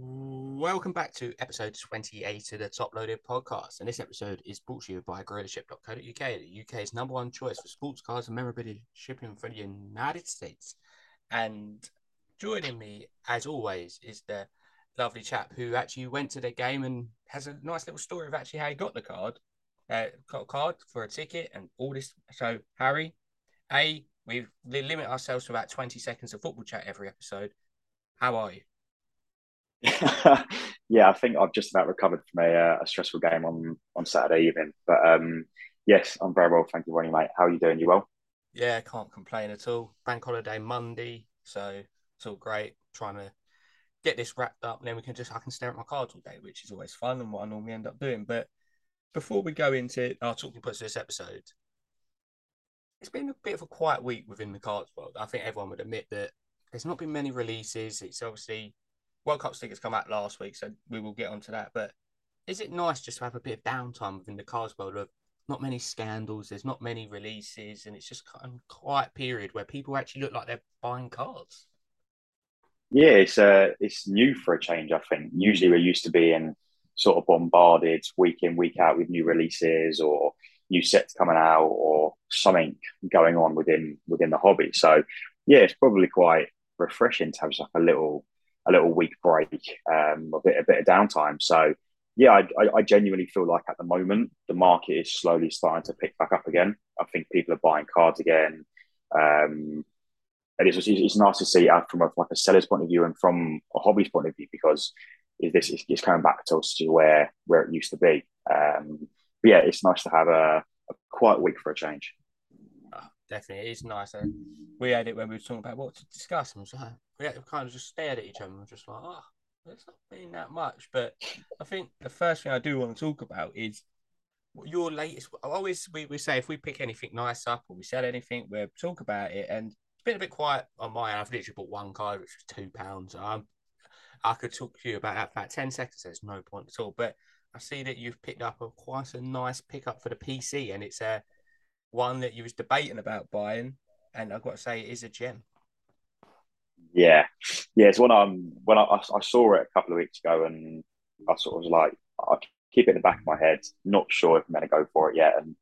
Welcome back to episode 28 of the Top Loaded podcast. And this episode is brought to you by GorillaShip.co.uk, the UK's number one choice for sports cars and memorabilia shipping for the United States. And joining me, as always, is the lovely chap who actually went to the game and has a nice little story of actually how he got the card, uh, got a card for a ticket and all this. So, Harry, A, we limit ourselves to about 20 seconds of football chat every episode. How are you? yeah, I think I've just about recovered from a, uh, a stressful game on on Saturday evening. But um, yes, I'm very well. Thank you, Ronnie, mate. How are you doing? You well? Yeah, can't complain at all. Bank holiday Monday, so it's all great. Trying to get this wrapped up, and then we can just I can stare at my cards all day, which is always fun and what I normally end up doing. But before we go into our talking points of this episode, it's been a bit of a quiet week within the cards world. I think everyone would admit that there's not been many releases. It's obviously World Cup stickers come out last week, so we will get onto that. But is it nice just to have a bit of downtime within the cars world of not many scandals, there's not many releases, and it's just kind of quiet period where people actually look like they're buying cars. Yeah, it's uh, it's new for a change. I think usually we're used to being sort of bombarded week in week out with new releases or new sets coming out or something going on within within the hobby. So yeah, it's probably quite refreshing to have like a little a little week break, um, a bit a bit of downtime. So yeah, I, I, genuinely feel like at the moment the market is slowly starting to pick back up again. I think people are buying cards again, um, and it's, it's nice to see out from a, like a seller's point of view and from a hobby's point of view because is this is it's coming back to where where it used to be. Um, but yeah, it's nice to have a, a quiet week for a change definitely. It is nice. We had it when we were talking about what to discuss. And so we kind of just stared at each other and just like, oh, it's not been that much. But I think the first thing I do want to talk about is your latest. I always, we, we say if we pick anything nice up or we sell anything, we'll talk about it. And it's been a bit quiet on my end. I've literally bought one card, which was two pounds. Um, I could talk to you about that for about 10 seconds. There's no point at all. But I see that you've picked up a quite a nice pickup for the PC, and it's a one that you was debating about buying, and I've got to say it is a gem. Yeah, yeah. It's when I'm when I, I saw it a couple of weeks ago, and I sort of was like, I keep it in the back of my head, not sure if I'm going to go for it yet, and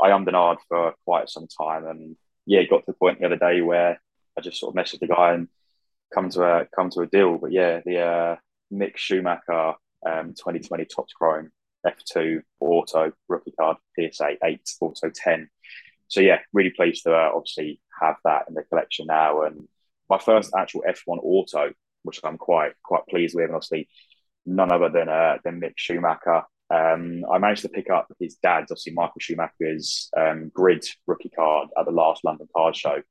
I and ahed for quite some time, and yeah, got to the point the other day where I just sort of messaged the guy and come to a come to a deal. But yeah, the uh, Mick Schumacher um, 2020 Topps Chrome F2 Auto rookie card PSA 8 Auto 10 so yeah, really pleased to uh, obviously have that in the collection now. And my first actual F1 auto, which I'm quite quite pleased with, and obviously none other than uh, than Mick Schumacher. Um, I managed to pick up his dad's, obviously Michael Schumacher's um, grid rookie card at the last London Card Show.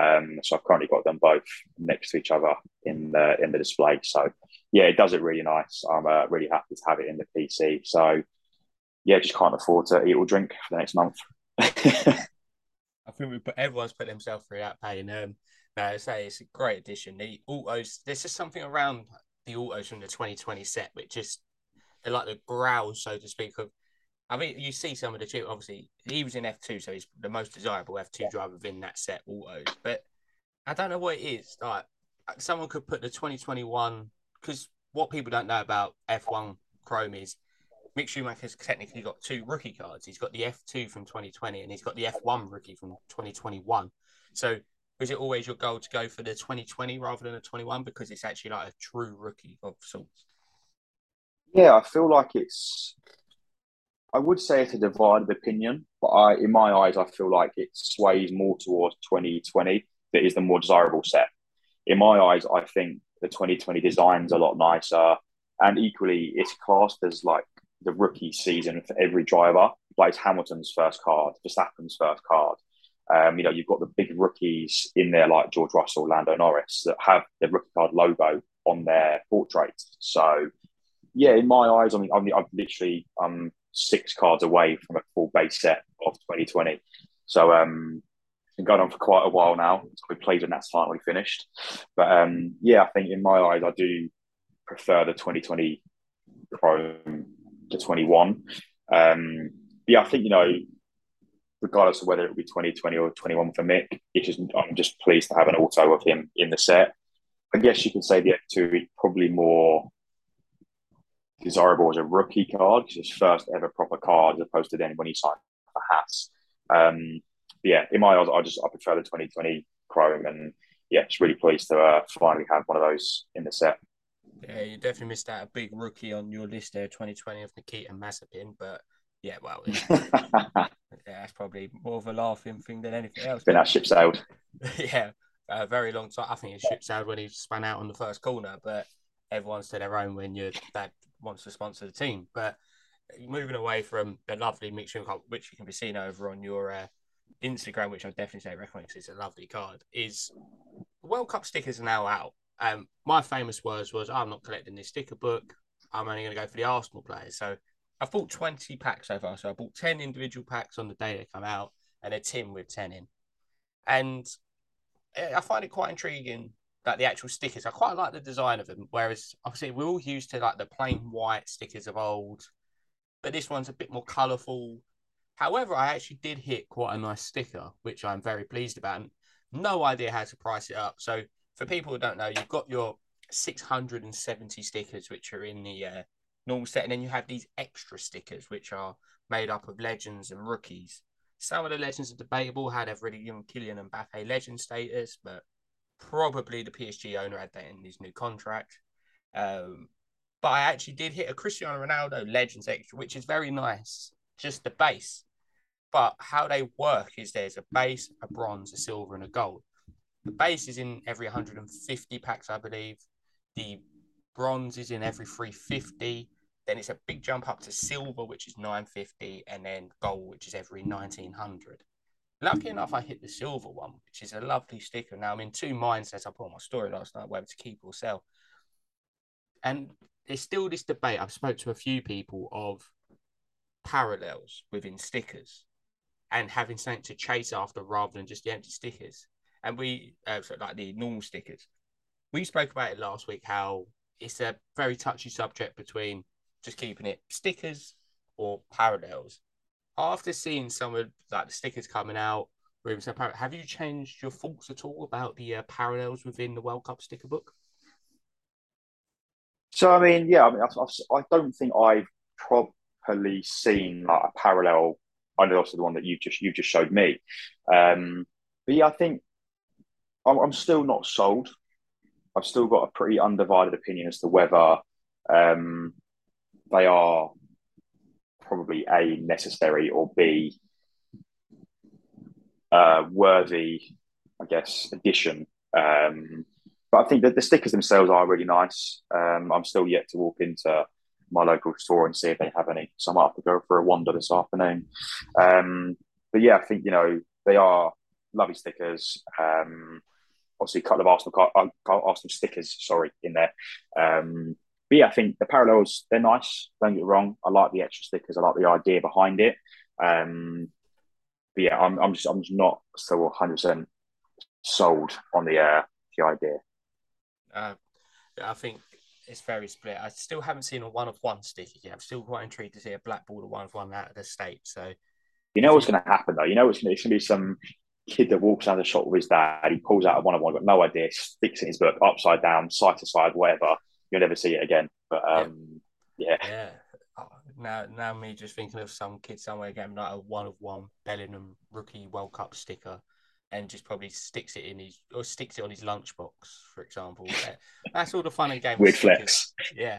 Um, so I've currently got them both next to each other in the in the display. So yeah, it does it really nice. I'm uh, really happy to have it in the PC. So yeah, just can't afford to eat or drink for the next month. I think we put everyone's put themselves through that pain. Um, no, I say it's a great addition. The autos, there's just something around the autos from the 2020 set, which is they're like the growls, so to speak. Of, I mean, you see some of the chip. Obviously, he was in F2, so he's the most desirable F2 driver within that set autos. But I don't know what it is. Like someone could put the 2021 because what people don't know about F1 Chrome is Mick Schumacher's technically got two rookie cards. He's got the F2 from 2020 and he's got the F1 rookie from 2021. So is it always your goal to go for the 2020 rather than the 21 because it's actually like a true rookie of sorts? Yeah, I feel like it's. I would say it's a divided opinion, but I, in my eyes, I feel like it sways more towards 2020 that is the more desirable set. In my eyes, I think the 2020 design's a lot nicer, and equally, it's classed as like the rookie season for every driver. Like Hamilton's first card, Verstappen's first card. Um, you know, you've got the big rookies in there like George Russell, Lando Norris that have the rookie card logo on their portrait. So, yeah, in my eyes, I mean, I'm, I'm literally um six cards away from a full base set of 2020. So, um, it's been going on for quite a while now. So we played when that's finally finished. But um, yeah, I think in my eyes, I do prefer the 2020 Chrome to 21. Um, yeah, I think, you know, regardless of whether it be 2020 or 21 for Mick, it just, I'm just pleased to have an auto of him in the set. I guess you could say the F2 is probably more desirable as a rookie card it's first ever proper card as opposed to then when he signed for Haas. Um, yeah, in my eyes, I just I prefer the 2020 Chrome, and yeah, just really pleased to uh, finally have one of those in the set. Yeah, you definitely missed out a big rookie on your list there, 2020 of Nikita Mazepin, but yeah, well, yeah, that's probably more of a laughing thing than anything else. Been that ship sailed. yeah, a very long time. I think it ship sailed when he spun out on the first corner, but everyone's to their own when your dad wants to sponsor the team. But moving away from the lovely mixture cup, which you can be seen over on your uh, Instagram, which I definitely say recommend because it's a lovely card, is World Cup stickers are now out. Um, my famous words was, "I'm not collecting this sticker book. I'm only going to go for the Arsenal players." So I've bought 20 packs so far. So I bought 10 individual packs on the day they come out, and a tin with 10 in. And I find it quite intriguing that the actual stickers. I quite like the design of them. Whereas obviously we're all used to like the plain white stickers of old, but this one's a bit more colourful. However, I actually did hit quite a nice sticker, which I'm very pleased about. No idea how to price it up. So for people who don't know, you've got your 670 stickers, which are in the uh, normal set, and then you have these extra stickers, which are made up of legends and rookies. Some of the legends are debatable how they've really given Kylian Mbappe legend status, but probably the PSG owner had that in his new contract. Um, but I actually did hit a Cristiano Ronaldo Legends extra, which is very nice, just the base. But how they work is there's a base, a bronze, a silver, and a gold. The base is in every 150 packs, I believe. The bronze is in every 350. Then it's a big jump up to silver, which is 950, and then gold, which is every 1900. Lucky enough, I hit the silver one, which is a lovely sticker. Now I'm in two mindsets. I put on my story last night, whether to keep or sell. And there's still this debate. I've spoke to a few people of parallels within stickers and having something to chase after rather than just the empty stickers. And we, uh, like the normal stickers, we spoke about it last week how it's a very touchy subject between just keeping it stickers or parallels after seeing some of like the stickers coming out, have you changed your thoughts at all about the uh, parallels within the World Cup sticker book? So I mean, yeah, I mean, I've, I've, I do not think I've properly seen like, a parallel. I know also the one that you just you just showed me, um, but yeah, I think I'm, I'm still not sold. I've still got a pretty undivided opinion as to whether um, they are probably a necessary or b uh, worthy, I guess, addition. Um, but I think that the stickers themselves are really nice. Um, I'm still yet to walk into my local store and see if they have any. So I might have to go for a wander this afternoon. Um, but yeah, I think you know they are lovely stickers. Um, obviously, a couple of Arsenal uh, Arsenal stickers, sorry, in there. Um, but yeah, I think the parallels they're nice. Don't get wrong. I like the extra stickers. I like the idea behind it. Um, but yeah, I'm I'm just I'm just not so 100 percent sold on the uh, the idea. Uh, I think it's very split. I still haven't seen a one of one sticker yet. I'm still quite intrigued to see a black ball one of one out of the state. So you know what's going to happen though. You know it's going to be some kid that walks down the shop with his dad. He pulls out a one of one, got no idea, sticks it in his book upside down, side to side, whatever you'll never see it again. But um, yeah. yeah. Oh, now, now me just thinking of some kid somewhere getting like a one of one Bellingham rookie World Cup sticker, and just probably sticks it in his or sticks it on his lunchbox, for example. That's all the fun and games. Weird flex. Yeah,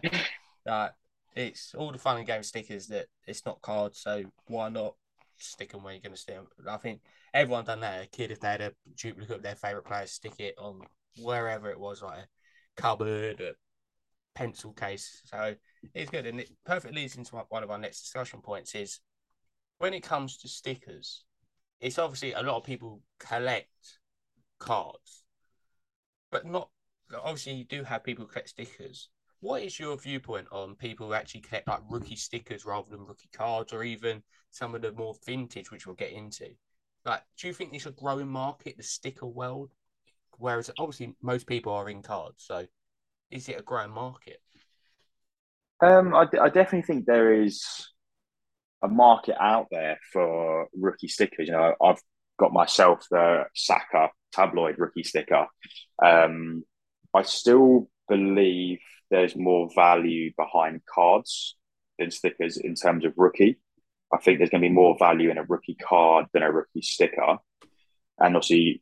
uh, it's all the fun and game stickers that it's not cards, so why not stick them where you're going to them? I think everyone done that. A kid, if they had a duplicate of their favorite player, stick it on wherever it was, like a cupboard, a pencil case. So it's good. And it perfectly leads into one of our next discussion points is when it comes to stickers, it's obviously a lot of people collect cards, but not obviously you do have people collect stickers. What is your viewpoint on people who actually collect like rookie stickers rather than rookie cards, or even some of the more vintage, which we'll get into? Like, do you think it's a growing market, the sticker world? Whereas obviously most people are in cards, so is it a growing market? Um, I, I definitely think there is a market out there for rookie stickers. You know, I've got myself the Saka tabloid rookie sticker. Um, I still believe there's more value behind cards than stickers in terms of rookie. I think there's going to be more value in a rookie card than a rookie sticker. And obviously,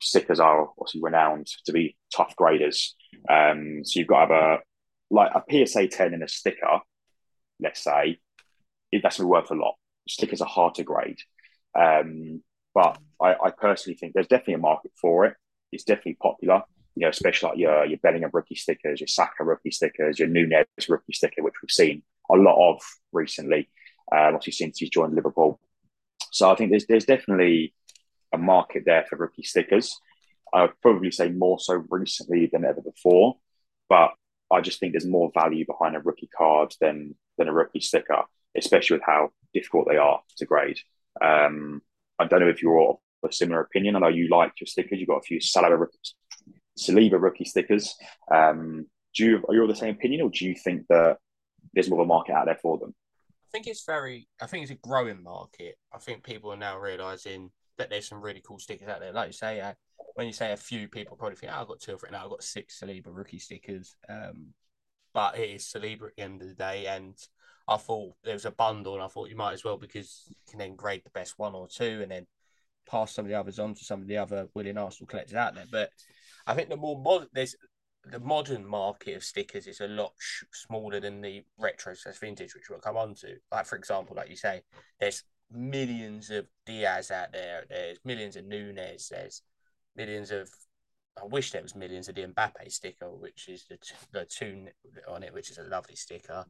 stickers are obviously renowned to be tough graders. Um, so you've got to have a like a PSA 10 in a sticker, let's say, that's going to worth a lot. Stickers are hard to grade. Um, but I, I, personally think there's definitely a market for it. It's definitely popular, you know, especially like your, your Bellingham rookie stickers, your Saka rookie stickers, your Nunez rookie sticker, which we've seen a lot of recently, um, obviously since he's joined Liverpool. So I think there's there's definitely a market there for rookie stickers. I would probably say more so recently than ever before, but I just think there's more value behind a rookie card than than a rookie sticker, especially with how difficult they are to grade. Um, I don't know if you're of a similar opinion. I know you like your stickers. You've got a few rookie, Saliba rookie stickers. Um, do you are you of the same opinion, or do you think that there's more of a market out there for them? I think it's very. I think it's a growing market. I think people are now realizing that there's some really cool stickers out there. Like you say, uh, when you say a few people probably think, oh, I've got two of it now. I've got six Saliba rookie stickers. Um, but it is Saliba at the end of the day. And I thought there was a bundle, and I thought you might as well because you can then grade the best one or two and then pass some of the others on to some of the other willing Arsenal collectors out there. But I think the more modern, there's the modern market of stickers is a lot sh- smaller than the retro slash vintage, which we'll come on to. Like, for example, like you say, there's millions of Diaz out there, there's millions of Nunez, there's millions of. I wish there was millions of the Mbappe sticker, which is the the two on it, which is a lovely sticker.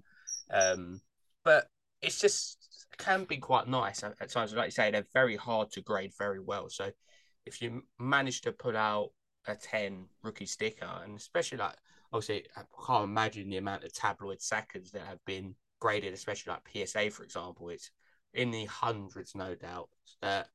Um, but it's just can be quite nice at, times. Like you say, they're very hard to grade very well. So if you manage to put out a 10 rookie sticker, and especially like obviously I can't imagine the amount of tabloid seconds that have been graded, especially like PSA, for example. It's in the hundreds, no doubt. That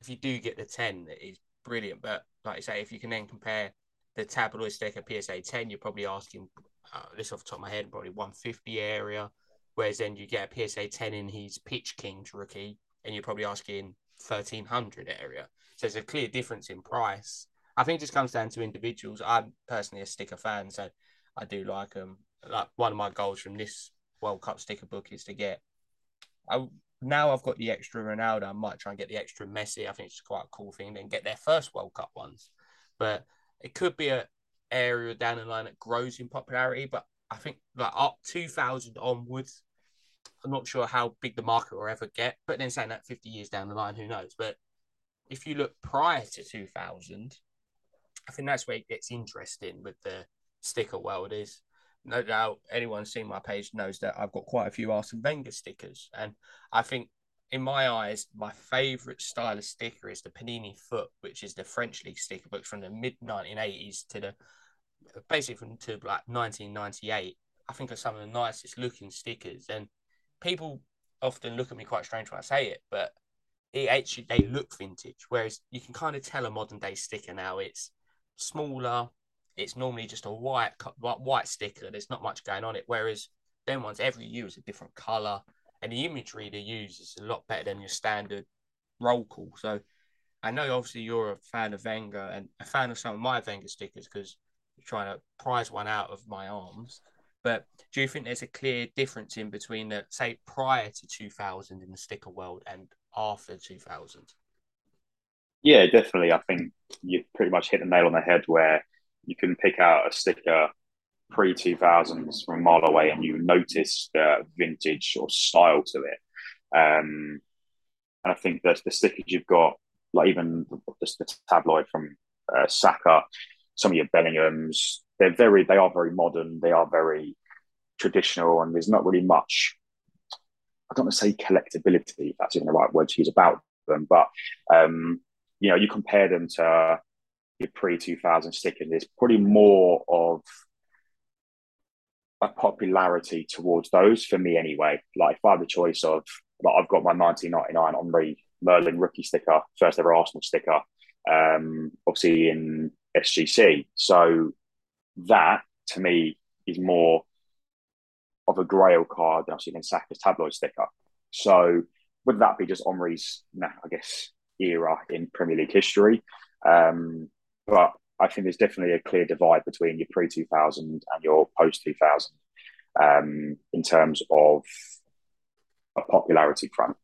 if you do get the 10, it is brilliant. But like I say, if you can then compare the tabloid sticker PSA 10, you're probably asking uh, this off the top of my head, probably 150 area. Whereas then you get a PSA 10 in his Pitch Kings rookie, and you're probably asking 1300 area. So there's a clear difference in price. I think it just comes down to individuals. I'm personally a sticker fan, so I do like them. Like one of my goals from this World Cup sticker book is to get. I now I've got the extra Ronaldo. I might try and get the extra Messi. I think it's quite a cool thing. Then get their first World Cup ones, but it could be a area down the line that grows in popularity. But I think like up 2000 onwards, I'm not sure how big the market will ever get. But then saying that 50 years down the line, who knows? But if you look prior to 2000, I think that's where it gets interesting with the sticker world. Is no doubt anyone seen my page knows that I've got quite a few Arsene Wenger stickers, and I think in my eyes, my favourite style of sticker is the Panini Foot, which is the French league sticker books from the mid 1980s to the basically from to like 1998. I think are some of the nicest looking stickers, and people often look at me quite strange when I say it, but it actually they look vintage. Whereas you can kind of tell a modern day sticker now. It's smaller. It's normally just a white white sticker. There's not much going on it. Whereas them ones, every year is a different color, and the imagery they use is a lot better than your standard roll call. So I know obviously you're a fan of Wenger and a fan of some of my Wenger stickers because you're trying to prize one out of my arms. But do you think there's a clear difference in between the say prior to 2000 in the sticker world and after 2000? Yeah, definitely. I think you pretty much hit the nail on the head where you can pick out a sticker pre 2000s from a mile away and you notice the vintage or style to it. Um, and I think that the stickers you've got, like even the, the tabloid from uh, Saka, some of your Bellinghams, they're very, they are very modern. They are very traditional, and there's not really much. I don't want to say collectability, if that's even the right word to use about them, but um, you know, you compare them to your pre 2000 stickers, there's probably more of a popularity towards those for me anyway. Like if I have the choice of like I've got my 1999 Henry Merlin rookie sticker, first ever Arsenal sticker, um, obviously in SGC. So that to me is more of a grail card than I've seen in Saka's tabloid sticker. So would that be just Henry's, I guess, era in Premier League history? Um, but I think there's definitely a clear divide between your pre 2000 and your post 2000 um, in terms of a popularity front.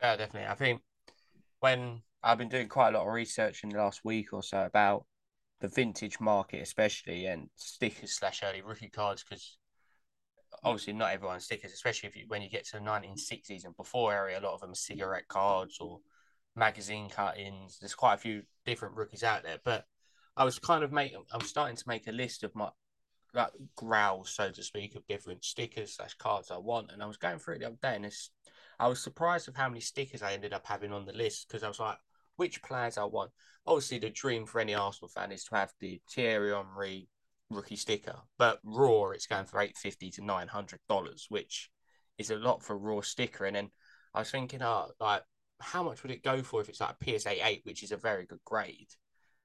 Yeah, definitely. I think when I've been doing quite a lot of research in the last week or so about the vintage market, especially and stickers slash early rookie cards, because obviously not everyone's stickers, especially if you, when you get to the 1960s and before area, a lot of them are cigarette cards or magazine cuttings. There's quite a few different rookies out there, but I was kind of making, I'm starting to make a list of my like growls, so to speak, of different stickers slash cards I want, and I was going through it the other day, and it's, I was surprised of how many stickers I ended up having on the list because I was like, which players I want. Obviously, the dream for any Arsenal fan is to have the Thierry Henry rookie sticker, but raw it's going for eight fifty to nine hundred dollars, which is a lot for raw sticker. And then I was thinking, oh, like how much would it go for if it's like a PSA eight, which is a very good grade,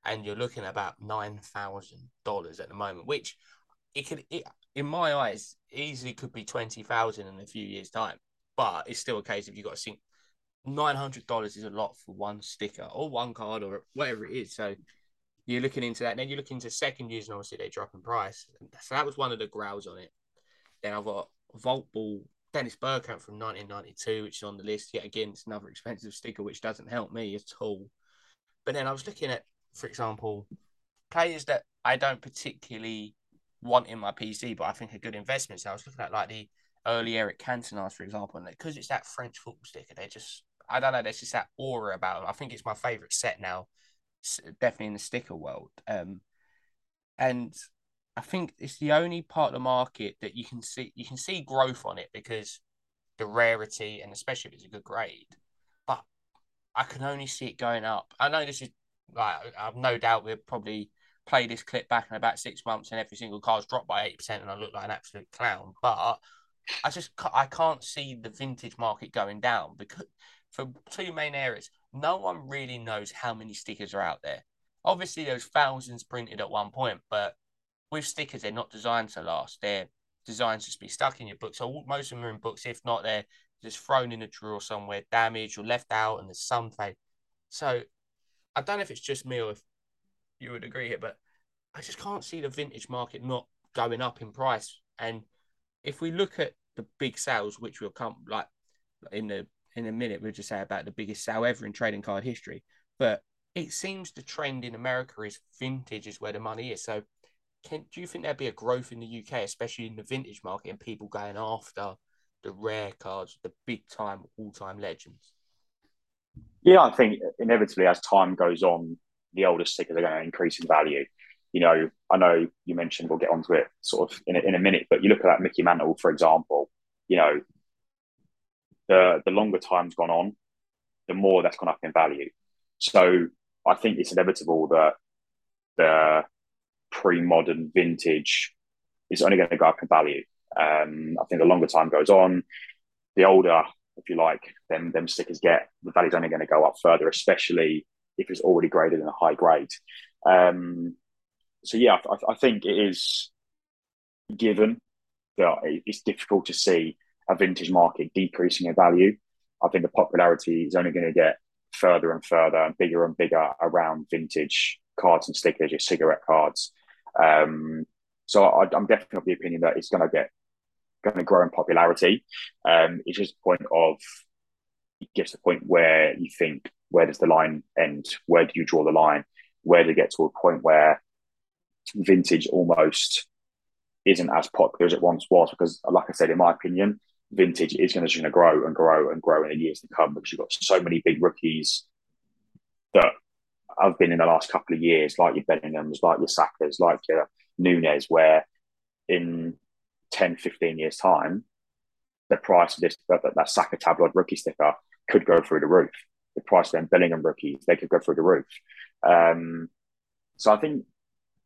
and you're looking at about nine thousand dollars at the moment, which it could, it, in my eyes, easily could be twenty thousand in a few years' time. But it's still a case if you've got to think nine hundred dollars is a lot for one sticker or one card or whatever it is. So you're looking into that. And then you look into second years, and obviously they drop in price. So that was one of the growls on it. Then I've got Vault Ball Dennis Bergkamp from 1992, which is on the list. Yet again, it's another expensive sticker, which doesn't help me at all. But then I was looking at, for example, players that I don't particularly want in my PC, but I think are good investments. I was looking at like the early Eric Cantonas, for example, and because it's that French football sticker, they just I don't know. There's just that aura about them. I think it's my favorite set now, definitely in the sticker world. Um, and I think it's the only part of the market that you can see you can see growth on it because the rarity and especially if it's a good grade. But I can only see it going up. I know this is like I've no doubt we'll probably play this clip back in about six months and every single car's dropped by eight percent and I look like an absolute clown. But I just I can't see the vintage market going down because for two main areas. No one really knows how many stickers are out there. Obviously, there's thousands printed at one point, but with stickers, they're not designed to last. They're designed to just be stuck in your book. So most of them are in books. If not, they're just thrown in a drawer somewhere, damaged or left out, and there's some fade. So I don't know if it's just me or if you would agree here, but I just can't see the vintage market not going up in price. And if we look at the big sales, which will come like in the in a minute, we'll just say about the biggest sale ever in trading card history. But it seems the trend in America is vintage is where the money is. So, can do you think there'd be a growth in the UK, especially in the vintage market, and people going after the rare cards, the big time, all time legends? Yeah, I think inevitably as time goes on, the older stickers are going to increase in value. You know, I know you mentioned we'll get onto it sort of in a, in a minute, but you look at that Mickey Mantle, for example. You know, the the longer time's gone on, the more that's gone up in value. So I think it's inevitable that the pre-modern vintage is only going to go up in value. Um, I think the longer time goes on, the older, if you like, then them stickers get, the value's only going to go up further, especially if it's already graded in a high grade. Um, so yeah, I, I think it is given that it's difficult to see a vintage market decreasing in value. I think the popularity is only going to get further and further and bigger and bigger around vintage cards and stickers, your cigarette cards. Um, so I, am definitely of the opinion that it's going to get going to grow in popularity. Um, it's just a point of it gets to the point where you think where does the line end? Where do you draw the line? Where do you get to a point where vintage almost isn't as popular as it once was? Because, like I said, in my opinion, vintage is going to grow and grow and grow in the years to come because you've got so many big rookies that have been in the last couple of years, like your Bellinghams, like your Sakas, like your Nunez, where in 10, 15 years' time, the price of this that, that Saka tabloid rookie sticker could go through the roof. The price of them Bellingham rookies, they could go through the roof. Um, so I think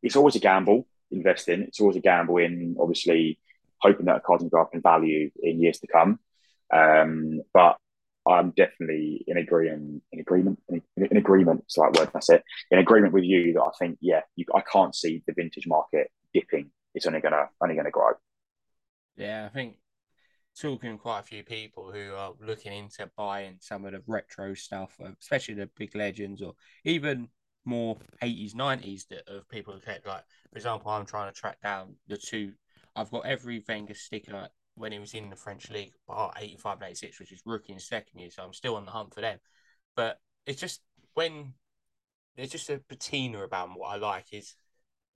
it's always a gamble investing. It's always a gamble in obviously hoping that a card can go up in value in years to come. Um, but I'm definitely in agreement, in agreement, in, in agreement. It's right word. That's it. In agreement with you that I think, yeah, you, I can't see the vintage market dipping. It's only gonna only gonna grow. Yeah, I think talking to quite a few people who are looking into buying some of the retro stuff, uh, especially the big legends or even more 80s, 90s that of people who collect. Like, for example, I'm trying to track down the two. I've got every Wenger sticker like, when he was in the French league, bar 85 and 86, which is rookie and second year. So I'm still on the hunt for them. But it's just when there's just a patina about what I like is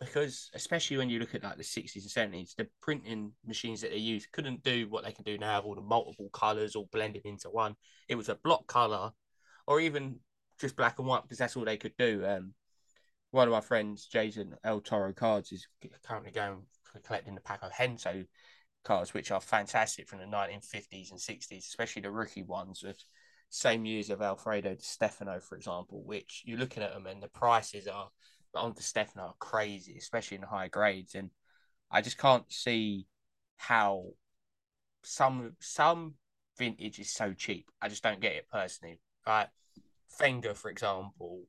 because especially when you look at like the 60s and 70s the printing machines that they use couldn't do what they can do now all the multiple colors all blended into one it was a block color or even just black and white because that's all they could do um one of my friends jason el toro cards is currently going collecting the pack of henso cards which are fantastic from the 1950s and 60s especially the rookie ones with same years of alfredo Di Stefano for example which you're looking at them and the prices are on Di Stefano are crazy, especially in the high grades. And I just can't see how some some vintage is so cheap. I just don't get it personally. Right, Wenger, for example.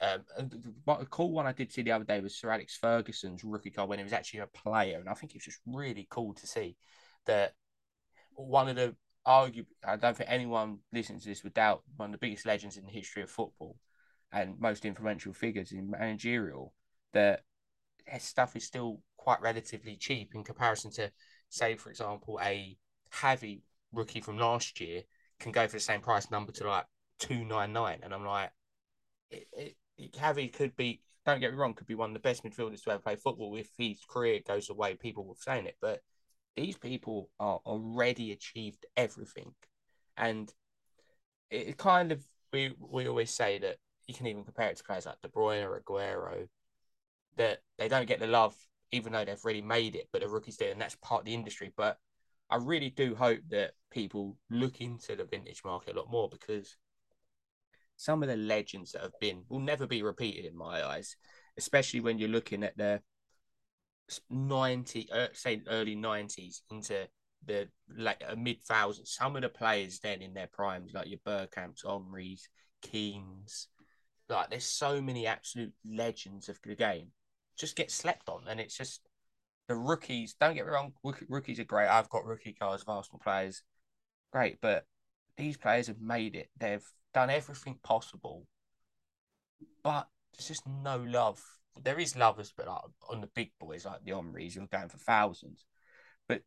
Um, a cool one I did see the other day was Sir Alex Ferguson's rookie card when he was actually a player, and I think it's just really cool to see that one of the argue. I don't think anyone listening to this would doubt one of the biggest legends in the history of football and most influential figures in managerial that their stuff is still quite relatively cheap in comparison to, say, for example, a heavy rookie from last year can go for the same price number to like two nine nine, and I'm like, it, it, it could be. Don't get me wrong, could be one of the best midfielders to ever play football if his career goes away. People were saying it, but these people are already achieved everything, and it kind of we we always say that you can even compare it to players like De Bruyne or Aguero, that they don't get the love, even though they've really made it, but the rookies do, and that's part of the industry. But I really do hope that people look into the vintage market a lot more because some of the legends that have been will never be repeated in my eyes, especially when you're looking at the 90, uh, say early 90s into the like uh, mid thousands. Some of the players then in their primes, like your Bergkamps, Henrys, Keanes, like there's so many absolute legends of the game just get slept on, and it's just the rookies. Don't get me wrong, rookies are great. I've got rookie cards of Arsenal players, great, but these players have made it. They've done everything possible, but there's just no love. There is lovers, but like on the big boys like the Henrys, you're going for thousands. But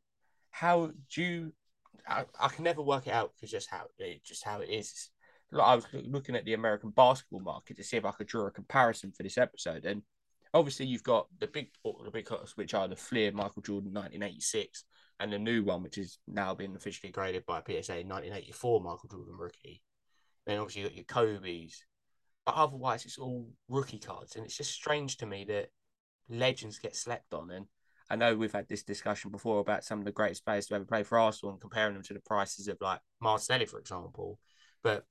how do you? I, I can never work it out because just how it just how it is. I was looking at the American basketball market to see if I could draw a comparison for this episode, and obviously you've got the big the big cuts, which are the Fleer Michael Jordan 1986, and the new one, which is now being officially graded by PSA 1984 Michael Jordan rookie. Then obviously you got your Kobe's, but otherwise it's all rookie cards, and it's just strange to me that legends get slept on. And I know we've had this discussion before about some of the greatest players to ever play for Arsenal and comparing them to the prices of like Martinelli, for example. But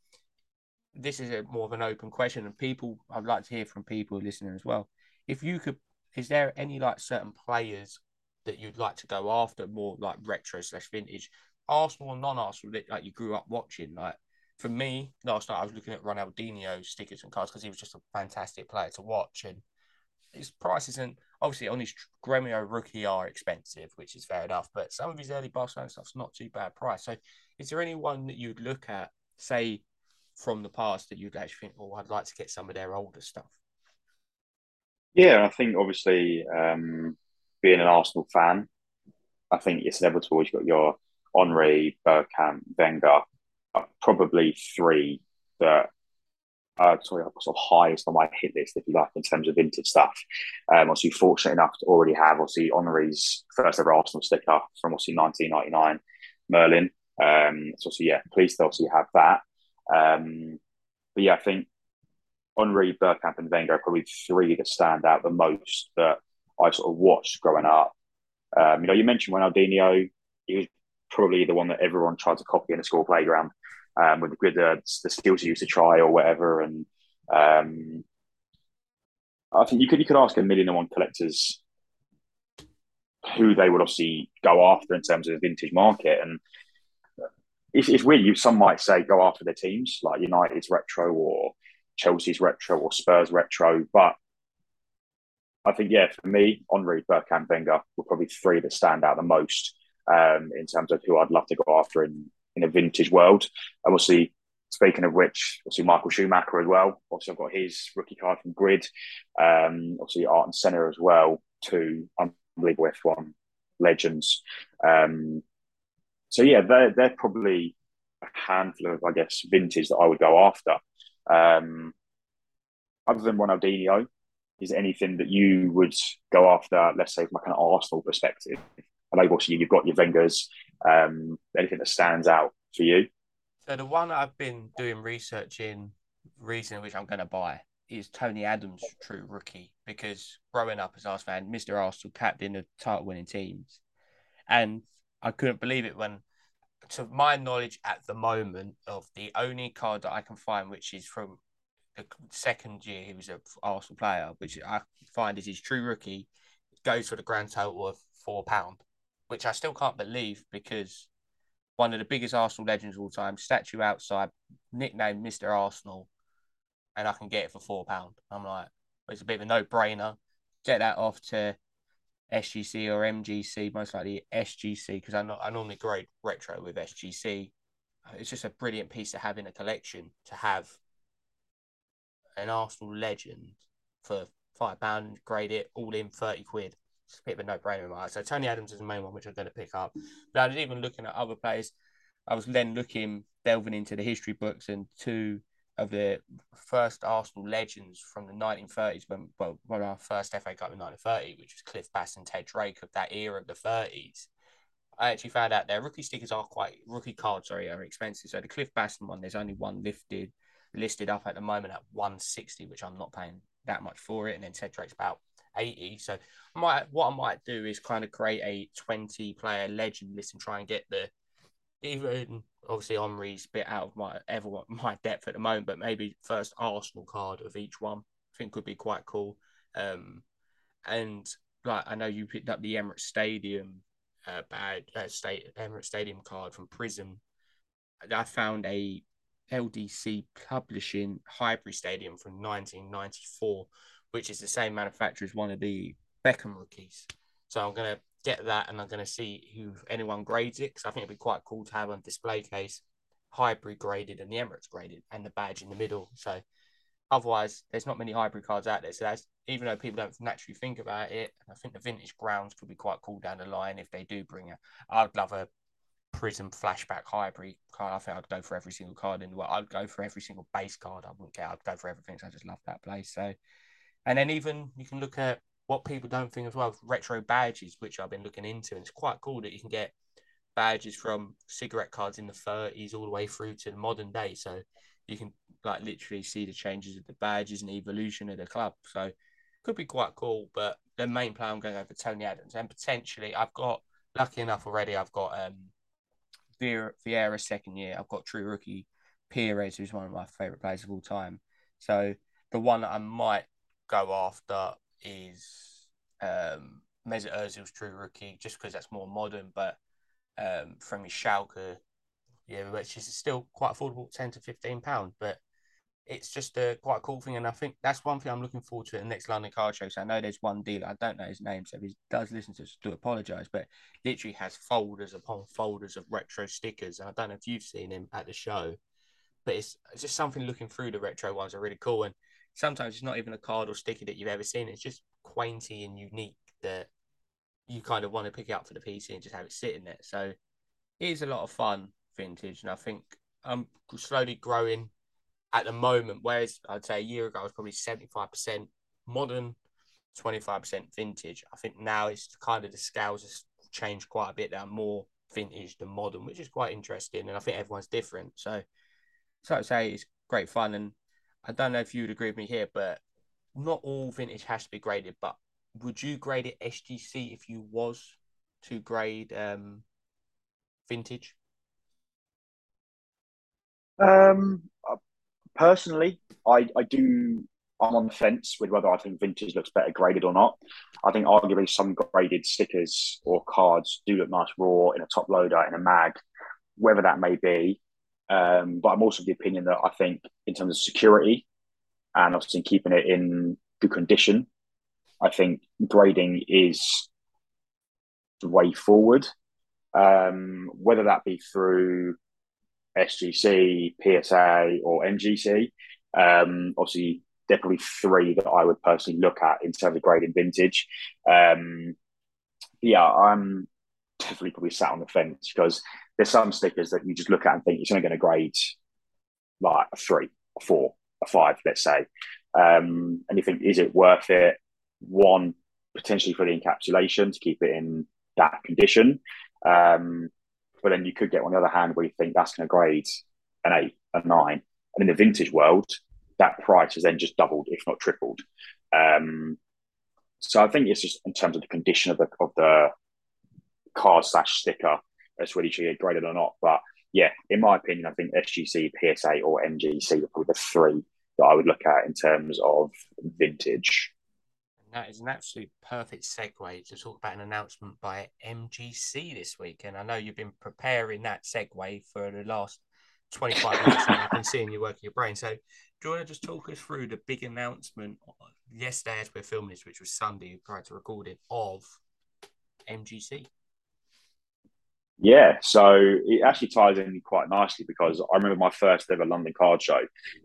this is a more of an open question, and people I'd like to hear from people listening as well. If you could, is there any like certain players that you'd like to go after, more like retro slash vintage, Arsenal or non-Arsenal that like you grew up watching? Like for me, last night I was looking at Ronaldinho stickers and cards because he was just a fantastic player to watch, and his prices and obviously on his Gremio rookie are expensive, which is fair enough. But some of his early Barcelona stuff's not too bad price. So, is there anyone that you'd look at, say? from the past that you'd actually think, oh, I'd like to get some of their older stuff? Yeah, I think obviously um, being an Arsenal fan, I think it's inevitable. You've got your Henry, Bergkamp, Wenger, probably three that uh, sorry, sort of highest on my hit list, if you like, in terms of vintage stuff. Um, obviously, fortunate enough to already have obviously Henry's first ever Arsenal sticker from obviously 1999, Merlin. Um, so obviously, yeah, pleased to obviously have that. Um, but yeah, I think Henry, Bergkamp, and Wenger are probably three that stand out the most that I sort of watched growing up. Um, you know, you mentioned Ronaldinho. He was probably the one that everyone tried to copy in the school playground um, with, with the, the skills you used to try or whatever. And um, I think you could you could ask a million and one collectors who they would obviously go after in terms of the vintage market. And it's, it's weird. You some might say go after their teams like United's retro or Chelsea's retro or Spurs retro, but I think yeah, for me, Henry, Bergkamp, Wenger were probably three that stand out the most um, in terms of who I'd love to go after in in a vintage world. Obviously, speaking of which, obviously Michael Schumacher as well. Obviously, I've got his rookie card from Grid. Um, obviously, and Senna as well. Two unbelievable F1 legends. Um, so yeah, they're they're probably a handful of I guess vintage that I would go after. Um, other than Ronaldinho, is there anything that you would go after? Let's say from like an Arsenal perspective. I know obviously you've got your Wengers. Um, anything that stands out for you? So the one I've been doing research in recently, which I'm going to buy, is Tony Adams' true rookie because growing up as Arsenal fan, Mr. Arsenal captain of title-winning teams, and I couldn't believe it when, to my knowledge at the moment, of the only card that I can find which is from the second year he was an Arsenal player, which I find is his true rookie, goes for the grand total of four pound, which I still can't believe because one of the biggest Arsenal legends of all time, statue outside, nicknamed Mr. Arsenal, and I can get it for four pound. I'm like, it's a bit of a no brainer. Get that off to SGC or MGC, most likely SGC, because I, I normally grade retro with SGC. It's just a brilliant piece to have in a collection to have an Arsenal legend for five pound, grade it all in thirty quid. A bit of a no brainer in my eyes. So Tony Adams is the main one which I'm going to pick up. But I was even looking at other players. I was then looking, delving into the history books, and two of the first Arsenal legends from the 1930s, when well, when our first FA Cup in 1930, which was Cliff Bastin and Ted Drake of that era of the 30s. I actually found out their rookie stickers are quite rookie cards, sorry, are expensive. So the Cliff Bastin one, there's only one lifted listed up at the moment at 160, which I'm not paying that much for it. And then Ted Drake's about 80. So I might what I might do is kind of create a 20 player legend list and try and get the even obviously Henry's bit out of my ever my depth at the moment, but maybe first Arsenal card of each one. I think could be quite cool. Um, and like I know you picked up the Emirates Stadium uh, bad uh, state Emirates Stadium card from Prism. I found a LDC Publishing Highbury Stadium from 1994, which is the same manufacturer as one of the Beckham rookies. So I'm to get that and I'm to see who anyone grades it because I think it'd be quite cool to have on display case Highbury graded and the Emirates graded and the badge in the middle. So otherwise, there's not many Highbury cards out there. So that's even though people don't naturally think about it, I think the vintage grounds could be quite cool down the line if they do bring it. I'd love a Prism flashback Highbury card. I think I'd go for every single card in the world. I'd go for every single base card. I wouldn't care. I'd go for everything. So I just love that place. So, and then even you can look at what people don't think as well retro badges, which I've been looking into, and it's quite cool that you can get badges from cigarette cards in the 30s all the way through to the modern day. So you can like literally see the changes of the badges and evolution of the club. So could be quite cool. But the main player I'm going over Tony Adams, and potentially I've got lucky enough already. I've got um Vieira second year. I've got true rookie Pires, who's one of my favorite players of all time. So the one that I might go after is um, Mesut Ozil's true rookie, just because that's more modern. But um, from his Schalke, yeah, which is still quite affordable, ten to fifteen pound. But it's just a quite a cool thing. And I think that's one thing I'm looking forward to at the next London car Show. So I know there's one dealer, I don't know his name, so if he does listen to us, do apologise, but literally has folders upon folders of retro stickers. And I don't know if you've seen him at the show, but it's, it's just something looking through the retro ones are really cool. And sometimes it's not even a card or sticker that you've ever seen, it's just quainty and unique that you kind of want to pick it up for the PC and just have it sitting there. So it is a lot of fun vintage. And I think I'm slowly growing at the moment, whereas I'd say a year ago I was probably 75% modern, 25% vintage. I think now it's kind of the scales have changed quite a bit. They're more vintage than modern, which is quite interesting. And I think everyone's different. So, so I'd say it's great fun. And I don't know if you would agree with me here, but not all vintage has to be graded. But would you grade it SGC if you was to grade um, vintage? Um, personally, I, I do. I'm on the fence with whether I think vintage looks better graded or not. I think arguably some graded stickers or cards do look nice raw in a top loader in a mag, whether that may be. Um, but I'm also of the opinion that I think in terms of security and obviously keeping it in good condition, I think grading is the way forward. Um, whether that be through SGC, PSA, or MGC. Um, obviously, definitely three that I would personally look at in terms of grading vintage. Um, yeah, I'm definitely probably sat on the fence because there's some stickers that you just look at and think it's only going to grade like a three, a four, a five, let's say. Um, and you think, is it worth it? One, potentially for the encapsulation to keep it in that condition. Um, but then you could get on the other hand where you think that's going to grade an eight, a nine. And in the vintage world, that price has then just doubled, if not tripled. Um, so I think it's just in terms of the condition of the of the card slash sticker really should get graded or not. But yeah, in my opinion, I think SGC, PSA, or MGC are probably the three that I would look at in terms of vintage. That is an absolute perfect segue to talk about an announcement by MGC this week. And I know you've been preparing that segue for the last 25 minutes and I've been seeing you working your brain. So, do you want to just talk us through the big announcement yesterday as we're filming this, which was Sunday prior to recording, of MGC? Yeah, so it actually ties in quite nicely because I remember my first ever London card show.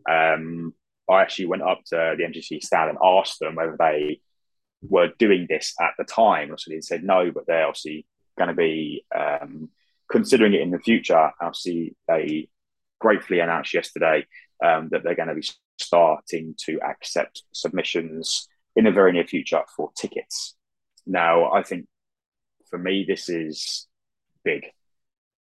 Um, I actually went up to the MGC stand and asked them whether they were doing this at the time. So they said no, but they're obviously going to be um, considering it in the future. Obviously, they gratefully announced yesterday um, that they're going to be starting to accept submissions in the very near future for tickets. Now, I think for me, this is big.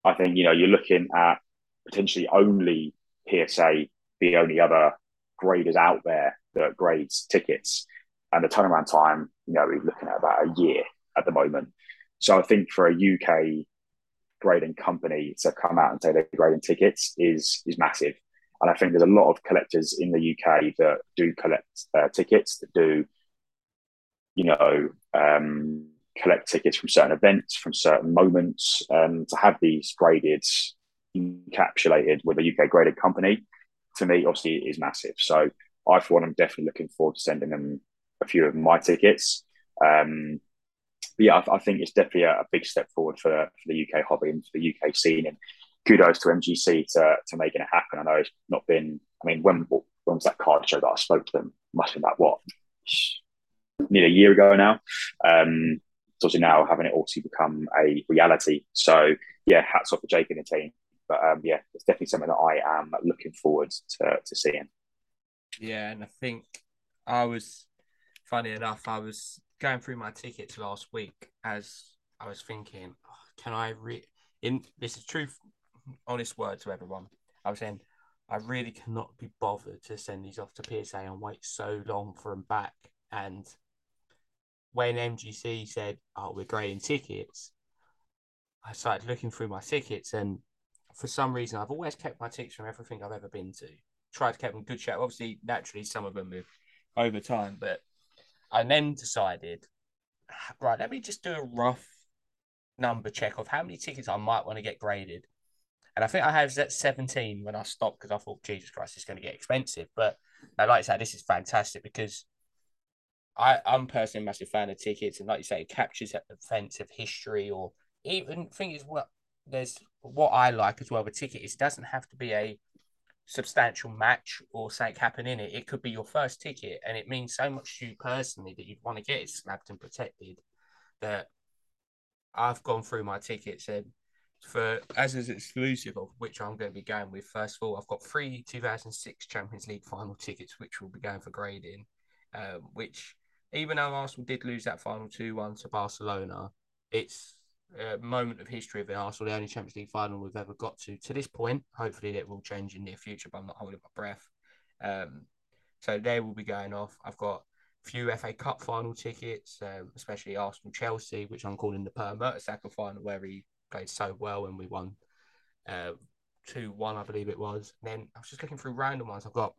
I think, you know, you're looking at potentially only PSA, the only other graders out there that grades tickets and the turnaround time, you know, we're looking at about a year at the moment. So I think for a UK grading company to come out and say they're grading tickets is is massive. And I think there's a lot of collectors in the UK that do collect uh, tickets, that do, you know, um, collect tickets from certain events, from certain moments. Um, to have these graded, encapsulated with a UK graded company, to me, obviously, is massive. So I, for one, I'm definitely looking forward to sending them a few of my tickets. Um, but yeah, I, I, think it's definitely a, a, big step forward for, for the UK hobby and for the UK scene. And kudos to MGC to, to making it happen. I know it's not been, I mean, when, when was that card show that I spoke to them? Must have been about what, nearly a year ago now. Um, so now having it also become a reality. So yeah, hats off to Jake and the team. But um, yeah, it's definitely something that I am looking forward to, to seeing. Yeah, and I think I was funny enough, I was going through my tickets last week as I was thinking, oh, can I read? In this is truth, honest word to everyone. I was saying, I really cannot be bothered to send these off to PSA and wait so long for them back. And when MGC said, "Oh, we're grading tickets," I started looking through my tickets, and for some reason, I've always kept my tickets from everything I've ever been to. Tried to keep them good shape. Obviously, naturally, some of them have over time, but I then decided, right, let me just do a rough number check of how many tickets I might want to get graded. And I think I have at 17 when I stopped because I thought, Jesus Christ, it's going to get expensive. But I like I say, this is fantastic because I, I'm personally a massive fan of tickets. And like you say, it captures events of history or even thing is what there's what I like as well. The ticket is doesn't have to be a substantial match or something happen in it. It could be your first ticket, and it means so much to you personally that you'd want to get it snapped and protected. That I've gone through my tickets and for as an exclusive of which I'm going to be going with. First of all, I've got three 2006 Champions League final tickets, which will be going for grading. Um, which even though Arsenal did lose that final two one to Barcelona, it's a moment of history of the Arsenal, the only Champions League final we've ever got to to this point. Hopefully, that will change in the near future, but I'm not holding my breath. Um, so they will be going off. I've got a few FA Cup final tickets, um, especially Arsenal Chelsea, which I'm calling the Per Mertesacker final, where he played so well and we won uh, two one, I believe it was. And then I was just looking through random ones. I've got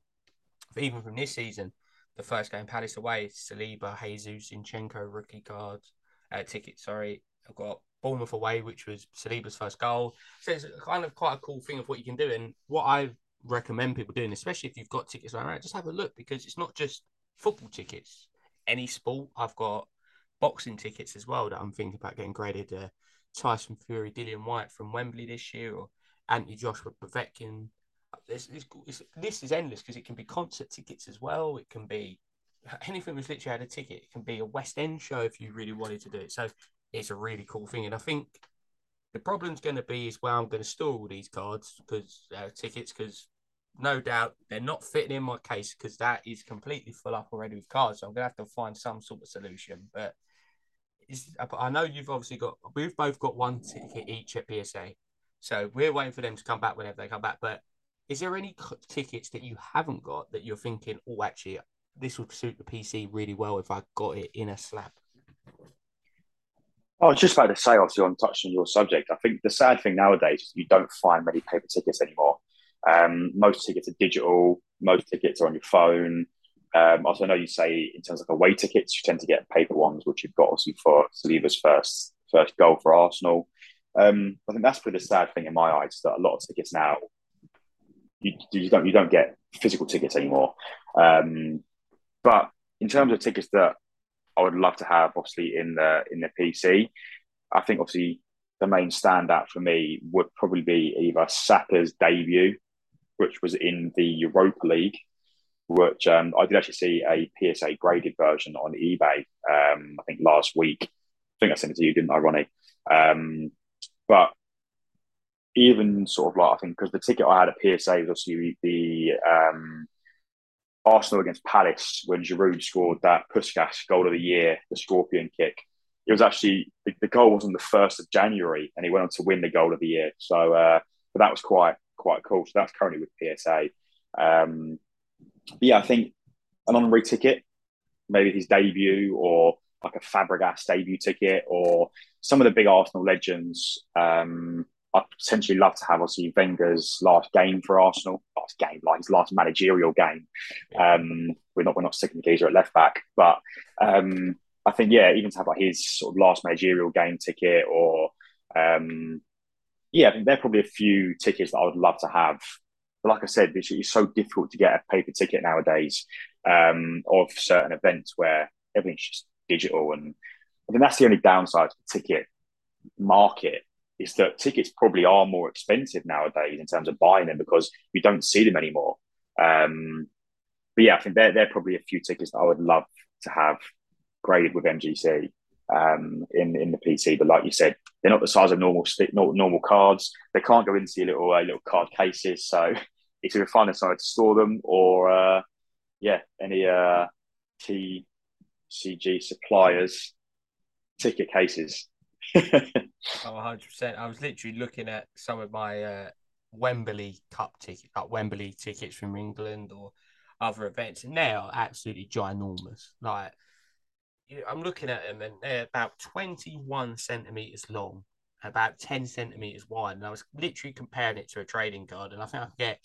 even from this season, the first game Palace away, Saliba, Jesus, Zinchenko, rookie cards, uh, tickets. Sorry, I've got Bournemouth away, which was Saliba's first goal. So it's kind of quite a cool thing of what you can do. And what I recommend people doing, especially if you've got tickets around, just have a look because it's not just football tickets. Any sport, I've got boxing tickets as well that I'm thinking about getting graded. Uh, Tyson Fury, Dillian Whyte from Wembley this year, or Anthony Joshua Povetkin. This, this, this is endless because it can be concert tickets as well. It can be anything with literally had a ticket. It can be a West End show if you really wanted to do it. So it's a really cool thing. And I think the problem's going to be is where I'm going to store all these cards because uh, tickets because no doubt they're not fitting in my case because that is completely full up already with cards. So I'm going to have to find some sort of solution. But I know you've obviously got we've both got one ticket each at PSA, so we're waiting for them to come back whenever they come back. But is there any tickets that you haven't got that you're thinking, oh, actually, this would suit the PC really well if I got it in a slab? I was just about to say, obviously, on touching your subject, I think the sad thing nowadays is you don't find many paper tickets anymore. Um, most tickets are digital. Most tickets are on your phone. Um, also, I know you say in terms of away tickets, you tend to get paper ones, which you've got obviously for Saliba's first first goal for Arsenal. Um, I think that's probably the sad thing in my eyes that a lot of tickets now you, you don't you don't get physical tickets anymore. Um, but in terms of tickets that I would love to have, obviously in the in the PC, I think obviously the main standout for me would probably be either Saka's debut, which was in the Europa League, which um, I did actually see a PSA graded version on eBay. Um, I think last week. I think I sent it to you, didn't I, Ronnie? Um, but even sort of like I think because the ticket I had at PSA was obviously the um, Arsenal against Palace when Giroud scored that Puskas goal of the year, the scorpion kick. It was actually the, the goal was on the first of January, and he went on to win the goal of the year. So, uh, but that was quite quite cool. So that's currently with PSA. Um, yeah, I think an honorary ticket, maybe his debut or like a Fabregas debut ticket or some of the big Arsenal legends. Um, I'd potentially love to have obviously Wenger's last game for Arsenal, last game, like his last managerial game. Um, we're not we're not sticking the geezer at left back, but um, I think yeah, even to have like his sort of last managerial game ticket or um, yeah, I think there are probably a few tickets that I would love to have but like I said, it's, it's so difficult to get a paper ticket nowadays um, of certain events where everything's just digital. And I think that's the only downside to the ticket market is that tickets probably are more expensive nowadays in terms of buying them because you don't see them anymore. Um, but yeah, I think there are probably a few tickets that I would love to have graded with MGC um, in in the PC. But like you said, they're not the size of normal normal cards. They can't go into your little uh, little card cases. So it's either find a side to store them or uh, yeah, any uh, TCG suppliers ticket cases. oh, 100%. I was literally looking at some of my uh, Wembley Cup tickets, like Wembley tickets from England or other events, and they are absolutely ginormous. Like I'm looking at them and they're about 21 centimeters long, about 10 centimeters wide. And I was literally comparing it to a trading card, and I think I could get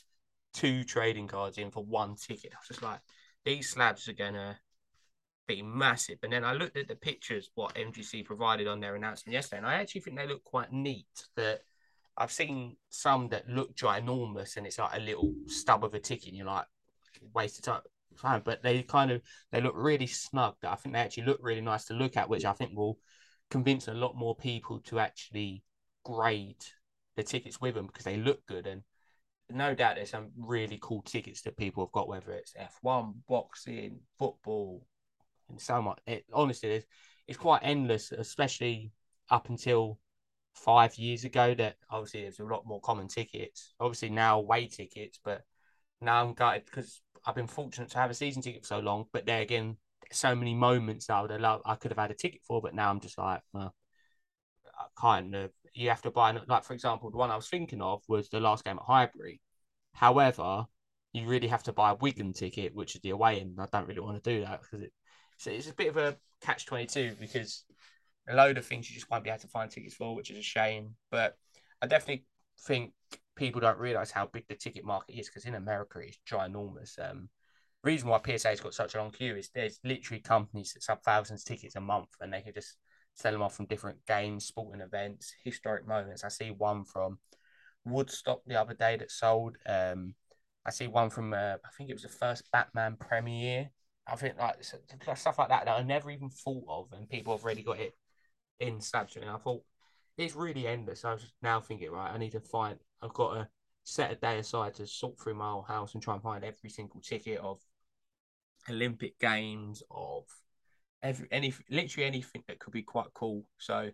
two trading cards in for one ticket. I was just like, these slabs are gonna be massive. And then I looked at the pictures what MGC provided on their announcement yesterday, and I actually think they look quite neat. That I've seen some that look ginormous, and it's like a little stub of a ticket, and you're like, waste of time fine, but they kind of they look really snug. That I think they actually look really nice to look at, which I think will convince a lot more people to actually grade the tickets with them because they look good. And no doubt there's some really cool tickets that people have got, whether it's F1, boxing, football, and so much. It honestly is it's quite endless, especially up until five years ago. That obviously there's a lot more common tickets. Obviously now away tickets, but now I'm gutted because I've been fortunate to have a season ticket for so long, but there again, so many moments I would have loved, I could have had a ticket for, but now I'm just like, well, kind of. You have to buy, like for example, the one I was thinking of was the last game at Highbury. However, you really have to buy a Wigan ticket, which is the away end. I don't really want to do that because it, so it's a bit of a catch twenty two because a load of things you just won't be able to find tickets for, which is a shame. But I definitely think people don't realize how big the ticket market is because in America it's ginormous. Um, reason why PSA's got such a long queue is there's literally companies that sell thousands of tickets a month and they can just sell them off from different games, sporting events, historic moments. I see one from Woodstock the other day that sold. Um, I see one from uh, I think it was the first Batman premiere. I think like stuff like that that I never even thought of, and people have already got it in slabs. And I thought it's really endless. I was now thinking, right, I need to find. I've got to set a day aside to sort through my whole house and try and find every single ticket of Olympic Games of every any literally anything that could be quite cool. So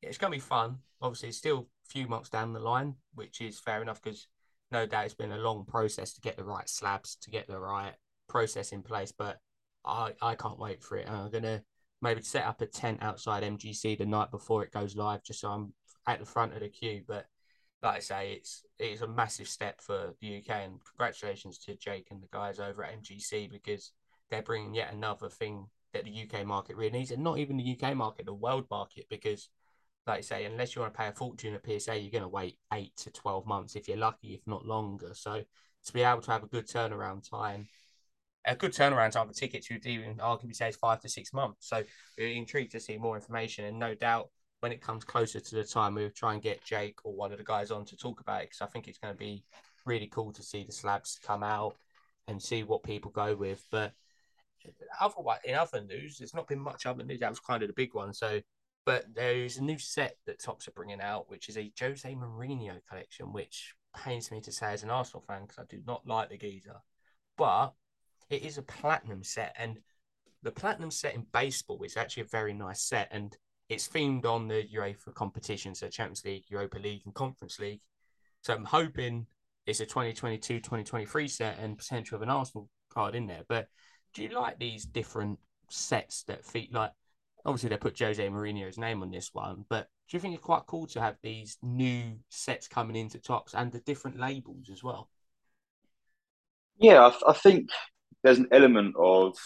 it's gonna be fun. Obviously, it's still a few months down the line, which is fair enough because no doubt it's been a long process to get the right slabs, to get the right process in place. But I I can't wait for it. I'm gonna maybe set up a tent outside MGC the night before it goes live, just so I'm at the front of the queue. But like I say, it's it's a massive step for the UK, and congratulations to Jake and the guys over at MGC because they're bringing yet another thing that the UK market really needs, and not even the UK market, the world market, because like I say, unless you want to pay a fortune at PSA, you're going to wait eight to twelve months if you're lucky, if not longer. So to be able to have a good turnaround time a good turnaround time for tickets would even arguably say is five to six months. So we're intrigued to see more information, and no doubt when it comes closer to the time, we'll try and get Jake or one of the guys on to talk about it because I think it's going to be really cool to see the slabs come out and see what people go with. But otherwise, in other news, there's not been much other news. That was kind of the big one. So, but there's a new set that Topps are bringing out, which is a Jose Mourinho collection, which pains me to say as an Arsenal fan because I do not like the geezer. But it is a platinum set, and the platinum set in baseball is actually a very nice set, and it's themed on the UEFA competition, so Champions League, Europa League, and Conference League. So I'm hoping it's a 2022-2023 set and potential of an Arsenal card in there. But do you like these different sets that feed like? Obviously, they put Jose Mourinho's name on this one, but do you think it's quite cool to have these new sets coming into Topps and the different labels as well? Yeah, I, I think there's an element of,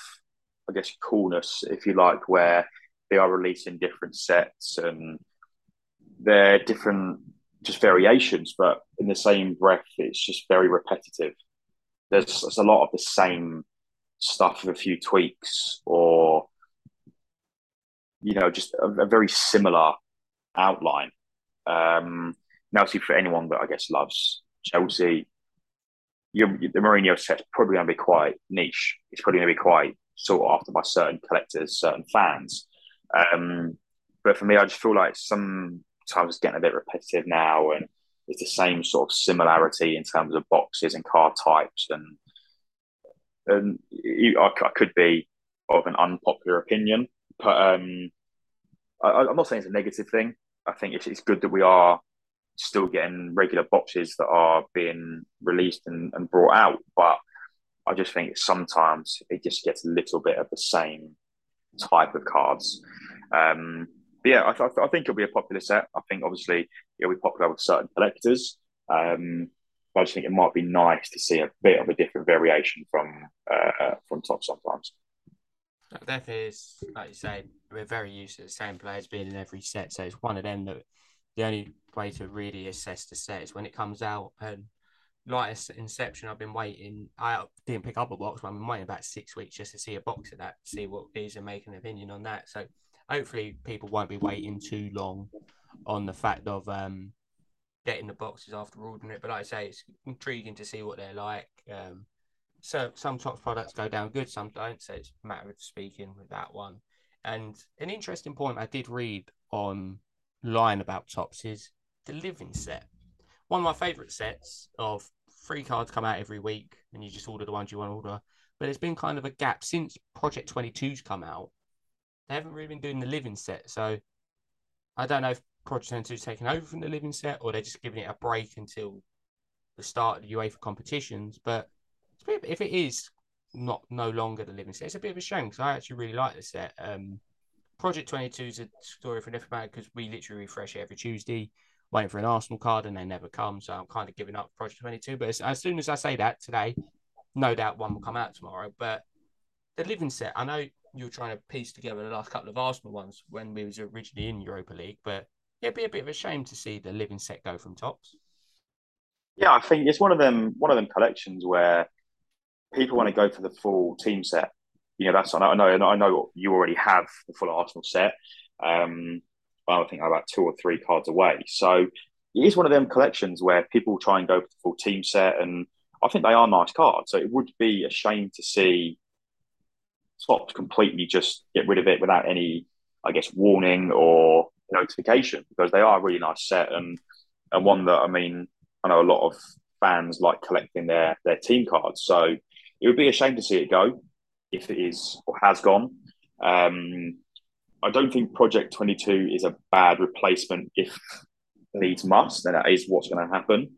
I guess, coolness, if you like, where they are releasing different sets and they're different, just variations, but in the same breath, it's just very repetitive. There's, there's a lot of the same stuff with a few tweaks or, you know, just a, a very similar outline. Um, now, see, for anyone that I guess loves Chelsea, the Mourinho set's probably going to be quite niche. It's probably going to be quite sought after by certain collectors, certain fans. Um, but for me, I just feel like sometimes it's getting a bit repetitive now, and it's the same sort of similarity in terms of boxes and car types, and and I, I could be of an unpopular opinion, but um, I, am not saying it's a negative thing. I think it's, it's good that we are still getting regular boxes that are being released and, and brought out. But I just think sometimes it just gets a little bit of the same type of cards. Um, but yeah, I, th- I, think it'll be a popular set. I think obviously it'll be popular with certain collectors. Um, but I just think it might be nice to see a bit of a different variation from uh, from top sometimes. definitely is, like you say, we're very used to the same players being in every set. So it's one of them that the only way to really assess the set is when it comes out. And like Inception, I've been waiting. I didn't pick up a box, but I've been waiting about six weeks just to see a box of that, see what these are making an opinion on that. So hopefully, people won't be waiting too long on the fact of um, getting the boxes after ordering it. But like I say, it's intriguing to see what they're like. Um, so some top products go down good, some don't. So it's a matter of speaking with that one. And an interesting point I did read on line about Topps is the living set. One of my favourite sets of free cards come out every week and you just order the ones you want to order. But there's been kind of a gap since Project 22's come out. They haven't really been doing the living set. So I don't know if Project 22's taken over from the living set or they're just giving it a break until the start of the UEFA competitions. But if it is not no longer the living set, it's a bit of a shame because I actually really like the set. Um, Project 22 is a story for different man because we literally refresh it every Tuesday, waiting for an Arsenal card and they never come. So I'm kind of giving up Project 22. But as, as soon as I say that today, no doubt one will come out tomorrow. But the living set, I know you were trying to piece together the last couple of Arsenal ones when we was originally in Europa League, but it'd be a bit of a shame to see the living set go from Topps. Yeah, I think it's one of them one of them collections where people want to go for the full team set you know, that's I know I know you already have the full Arsenal set. Um, I think I'm about two or three cards away. So it is one of them collections where people try and go for the full team set, and I think they are nice cards. So it would be a shame to see Topps completely just get rid of it without any, I guess, warning or notification because they are a really nice set and and one that I mean I know a lot of fans like collecting their their team cards. So it would be a shame to see it go if it is or has gone. Um, I don't think Project Twenty Two is a bad replacement if needs must, then that is what's going to happen.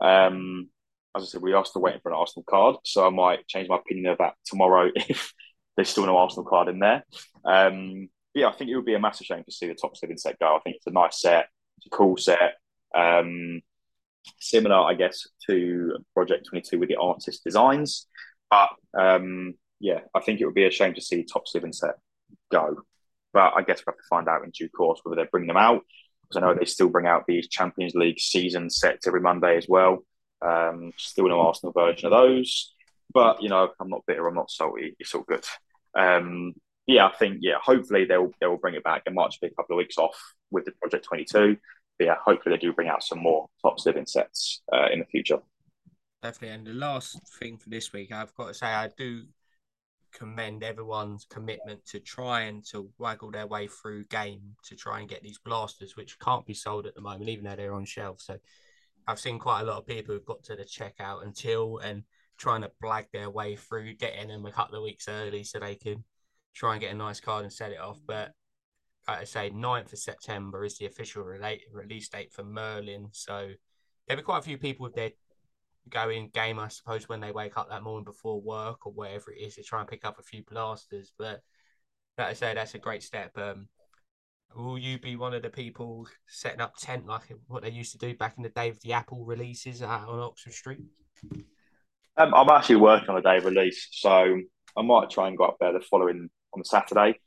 Um, as I said, we are still waiting for an Arsenal card, so I might change my opinion of that tomorrow if there's still no Arsenal card in there. Um, yeah, I think it would be a massive shame to see the top seven set go. I think it's a nice set, it's a cool set. Um, similar, I guess, to Project 22 with the artist designs. But um, yeah, I think it would be a shame to see top seven set go. But I guess we'll have to find out in due course whether they bring them out. Because I know they still bring out these Champions League season sets every Monday as well. Um, still no Arsenal version of those. But, you know, I'm not bitter, I'm not salty. It's all good. Um, yeah, I think, yeah, hopefully they'll, they'll bring it back. It might just be a couple of weeks off with the Project 22 but yeah, hopefully they do bring out some more top living sets uh, in the future. Definitely. And the last thing for this week, I've got to say, I do commend everyone's commitment to try and to waggle their way through game to try and get these blasters, which can't be sold at the moment, even though they're on shelf. So I've seen quite a lot of people who've got to the checkout until and trying to blag their way through getting them a couple of weeks early so they can try and get a nice card and set it off. But like I say, 9th of September is the official release date for Merlin. So there'll be quite a few people with their going game, I suppose, when they wake up that morning before work or whatever it is to try and pick up a few blasters. But like I say, that's a great step. Um, will you be one of the people setting up tent like what they used to do back in the day with the Apple releases on Oxford Street? Um, I'm actually working on a day release, so I might try and go up there the following on Saturday.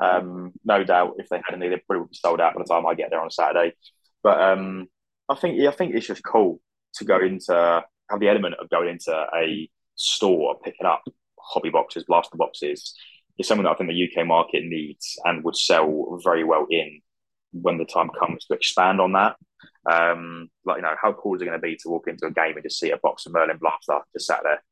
Um, no doubt, if they had any, they'd probably would be sold out by the time I get there on Saturday. But um, I think I think it's just cool to go into have the element of going into a store picking up hobby boxes, blaster boxes. It's something that I think the UK market needs and would sell very well in when the time comes to expand on that. Um, like you know, how cool is it going to be to walk into a game and just see a box of Merlin Blaster just sat there?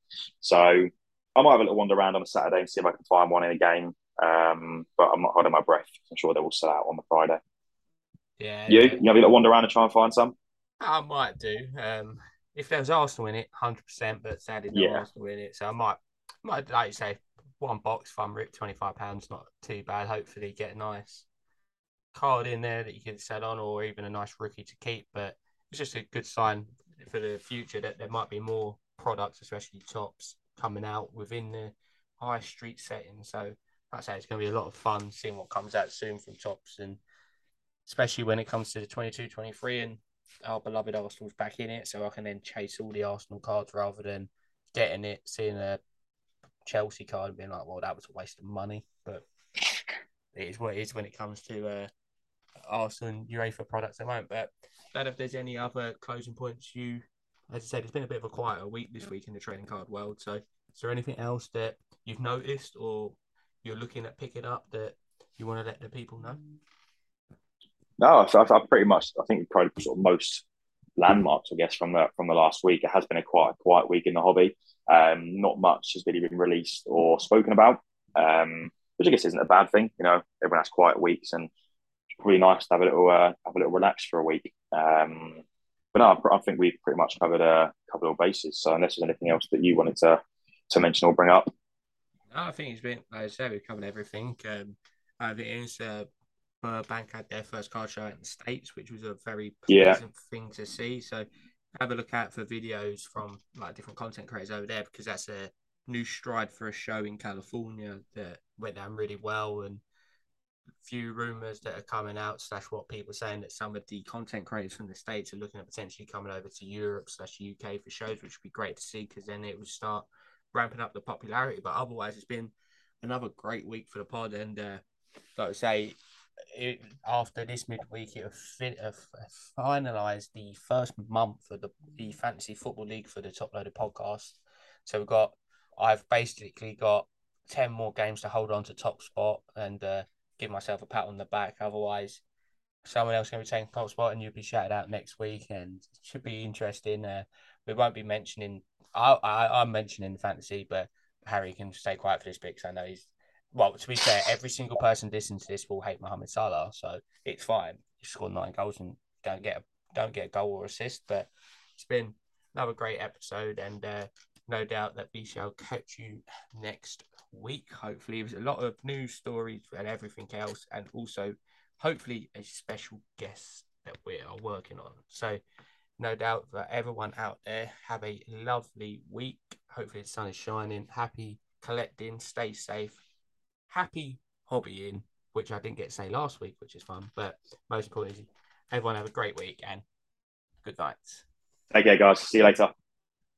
So I might have a little wander around on a Saturday and see if I can find one in a game. Um, but I'm not holding my breath. I'm sure they will sell out on the Friday. Yeah. You? You have a little wander around and try and find some? I might do. Um, if there was Arsenal in it, 100%, but sadly no yeah. Arsenal in it. So I might, might like you say, one box if I'm £25, not too bad. Hopefully get a nice card in there that you can sell on or even a nice rookie to keep. But it's just a good sign for the future that there might be more products, especially Topps, coming out within the high street setting. So I say it's going to be a lot of fun seeing what comes out soon from Topps, and especially when it comes to the 22 23 and our beloved Arsenal's back in it, so I can then chase all the Arsenal cards rather than getting it, seeing a Chelsea card and being like, well, that was a waste of money. But it is what it is when it comes to uh, Arsenal and UEFA products at the moment. But that if there's any other closing points you, as I said, it's been a bit of a quieter week this week in the trading card world. So is there anything else that you've noticed or you're looking at picking up that you want to let the people know? No, I, I pretty much. I think probably sort of most landmarks, I guess, from the from the last week. It has been a quite quiet week in the hobby. Um, not much has really been released or spoken about, um, which I guess isn't a bad thing. You know, everyone has quiet weeks, and it's probably nice to have a little uh, have a little relax for a week. Um, but no, I think we've pretty much covered a couple of bases. So unless there's anything else that you wanted to to mention or bring up. No, I think it's been, like I said, we've covered everything. Um, I think it's uh, Burbank had their first car show in the States, which was a very pleasant yeah. thing to see. So have a look out for videos from like different content creators over there because that's a new stride for a show in California that went down really well and few rumors that are coming out slash what people are saying that some of the content creators from the states are looking at potentially coming over to Europe slash UK for shows, which would be great to see because then it would start ramping up the popularity. But otherwise, it's been another great week for the pod. And uh, like I say, it, after this midweek, it fit, uh, finalised the first month of the, the Fantasy Football League for the Top Loaded podcast. So we've got, I've basically got 10 more games to hold on to top spot and uh, give myself a pat on the back. Otherwise, someone else going to be taking top spot and you'll be shouted out next week and it should be interesting. Uh, we won't be mentioning I, I I'm mentioning fantasy, but Harry can stay quiet for this bit because I know he's well. To be fair, every single person listening to this will hate Mohamed Salah, so it's fine. You score nine goals and don't get a, don't get a goal or assist. But it's been another great episode, and uh, no doubt that we shall catch you next week. Hopefully, there's a lot of news stories and everything else, and also hopefully a special guest that we are working on. So, no doubt that everyone out there have a lovely week. Hopefully, the sun is shining. Happy collecting. Stay safe. Happy hobbying, which I didn't get to say last week, which is fun. But most importantly, everyone have a great week and good night. Take care, guys. See you later.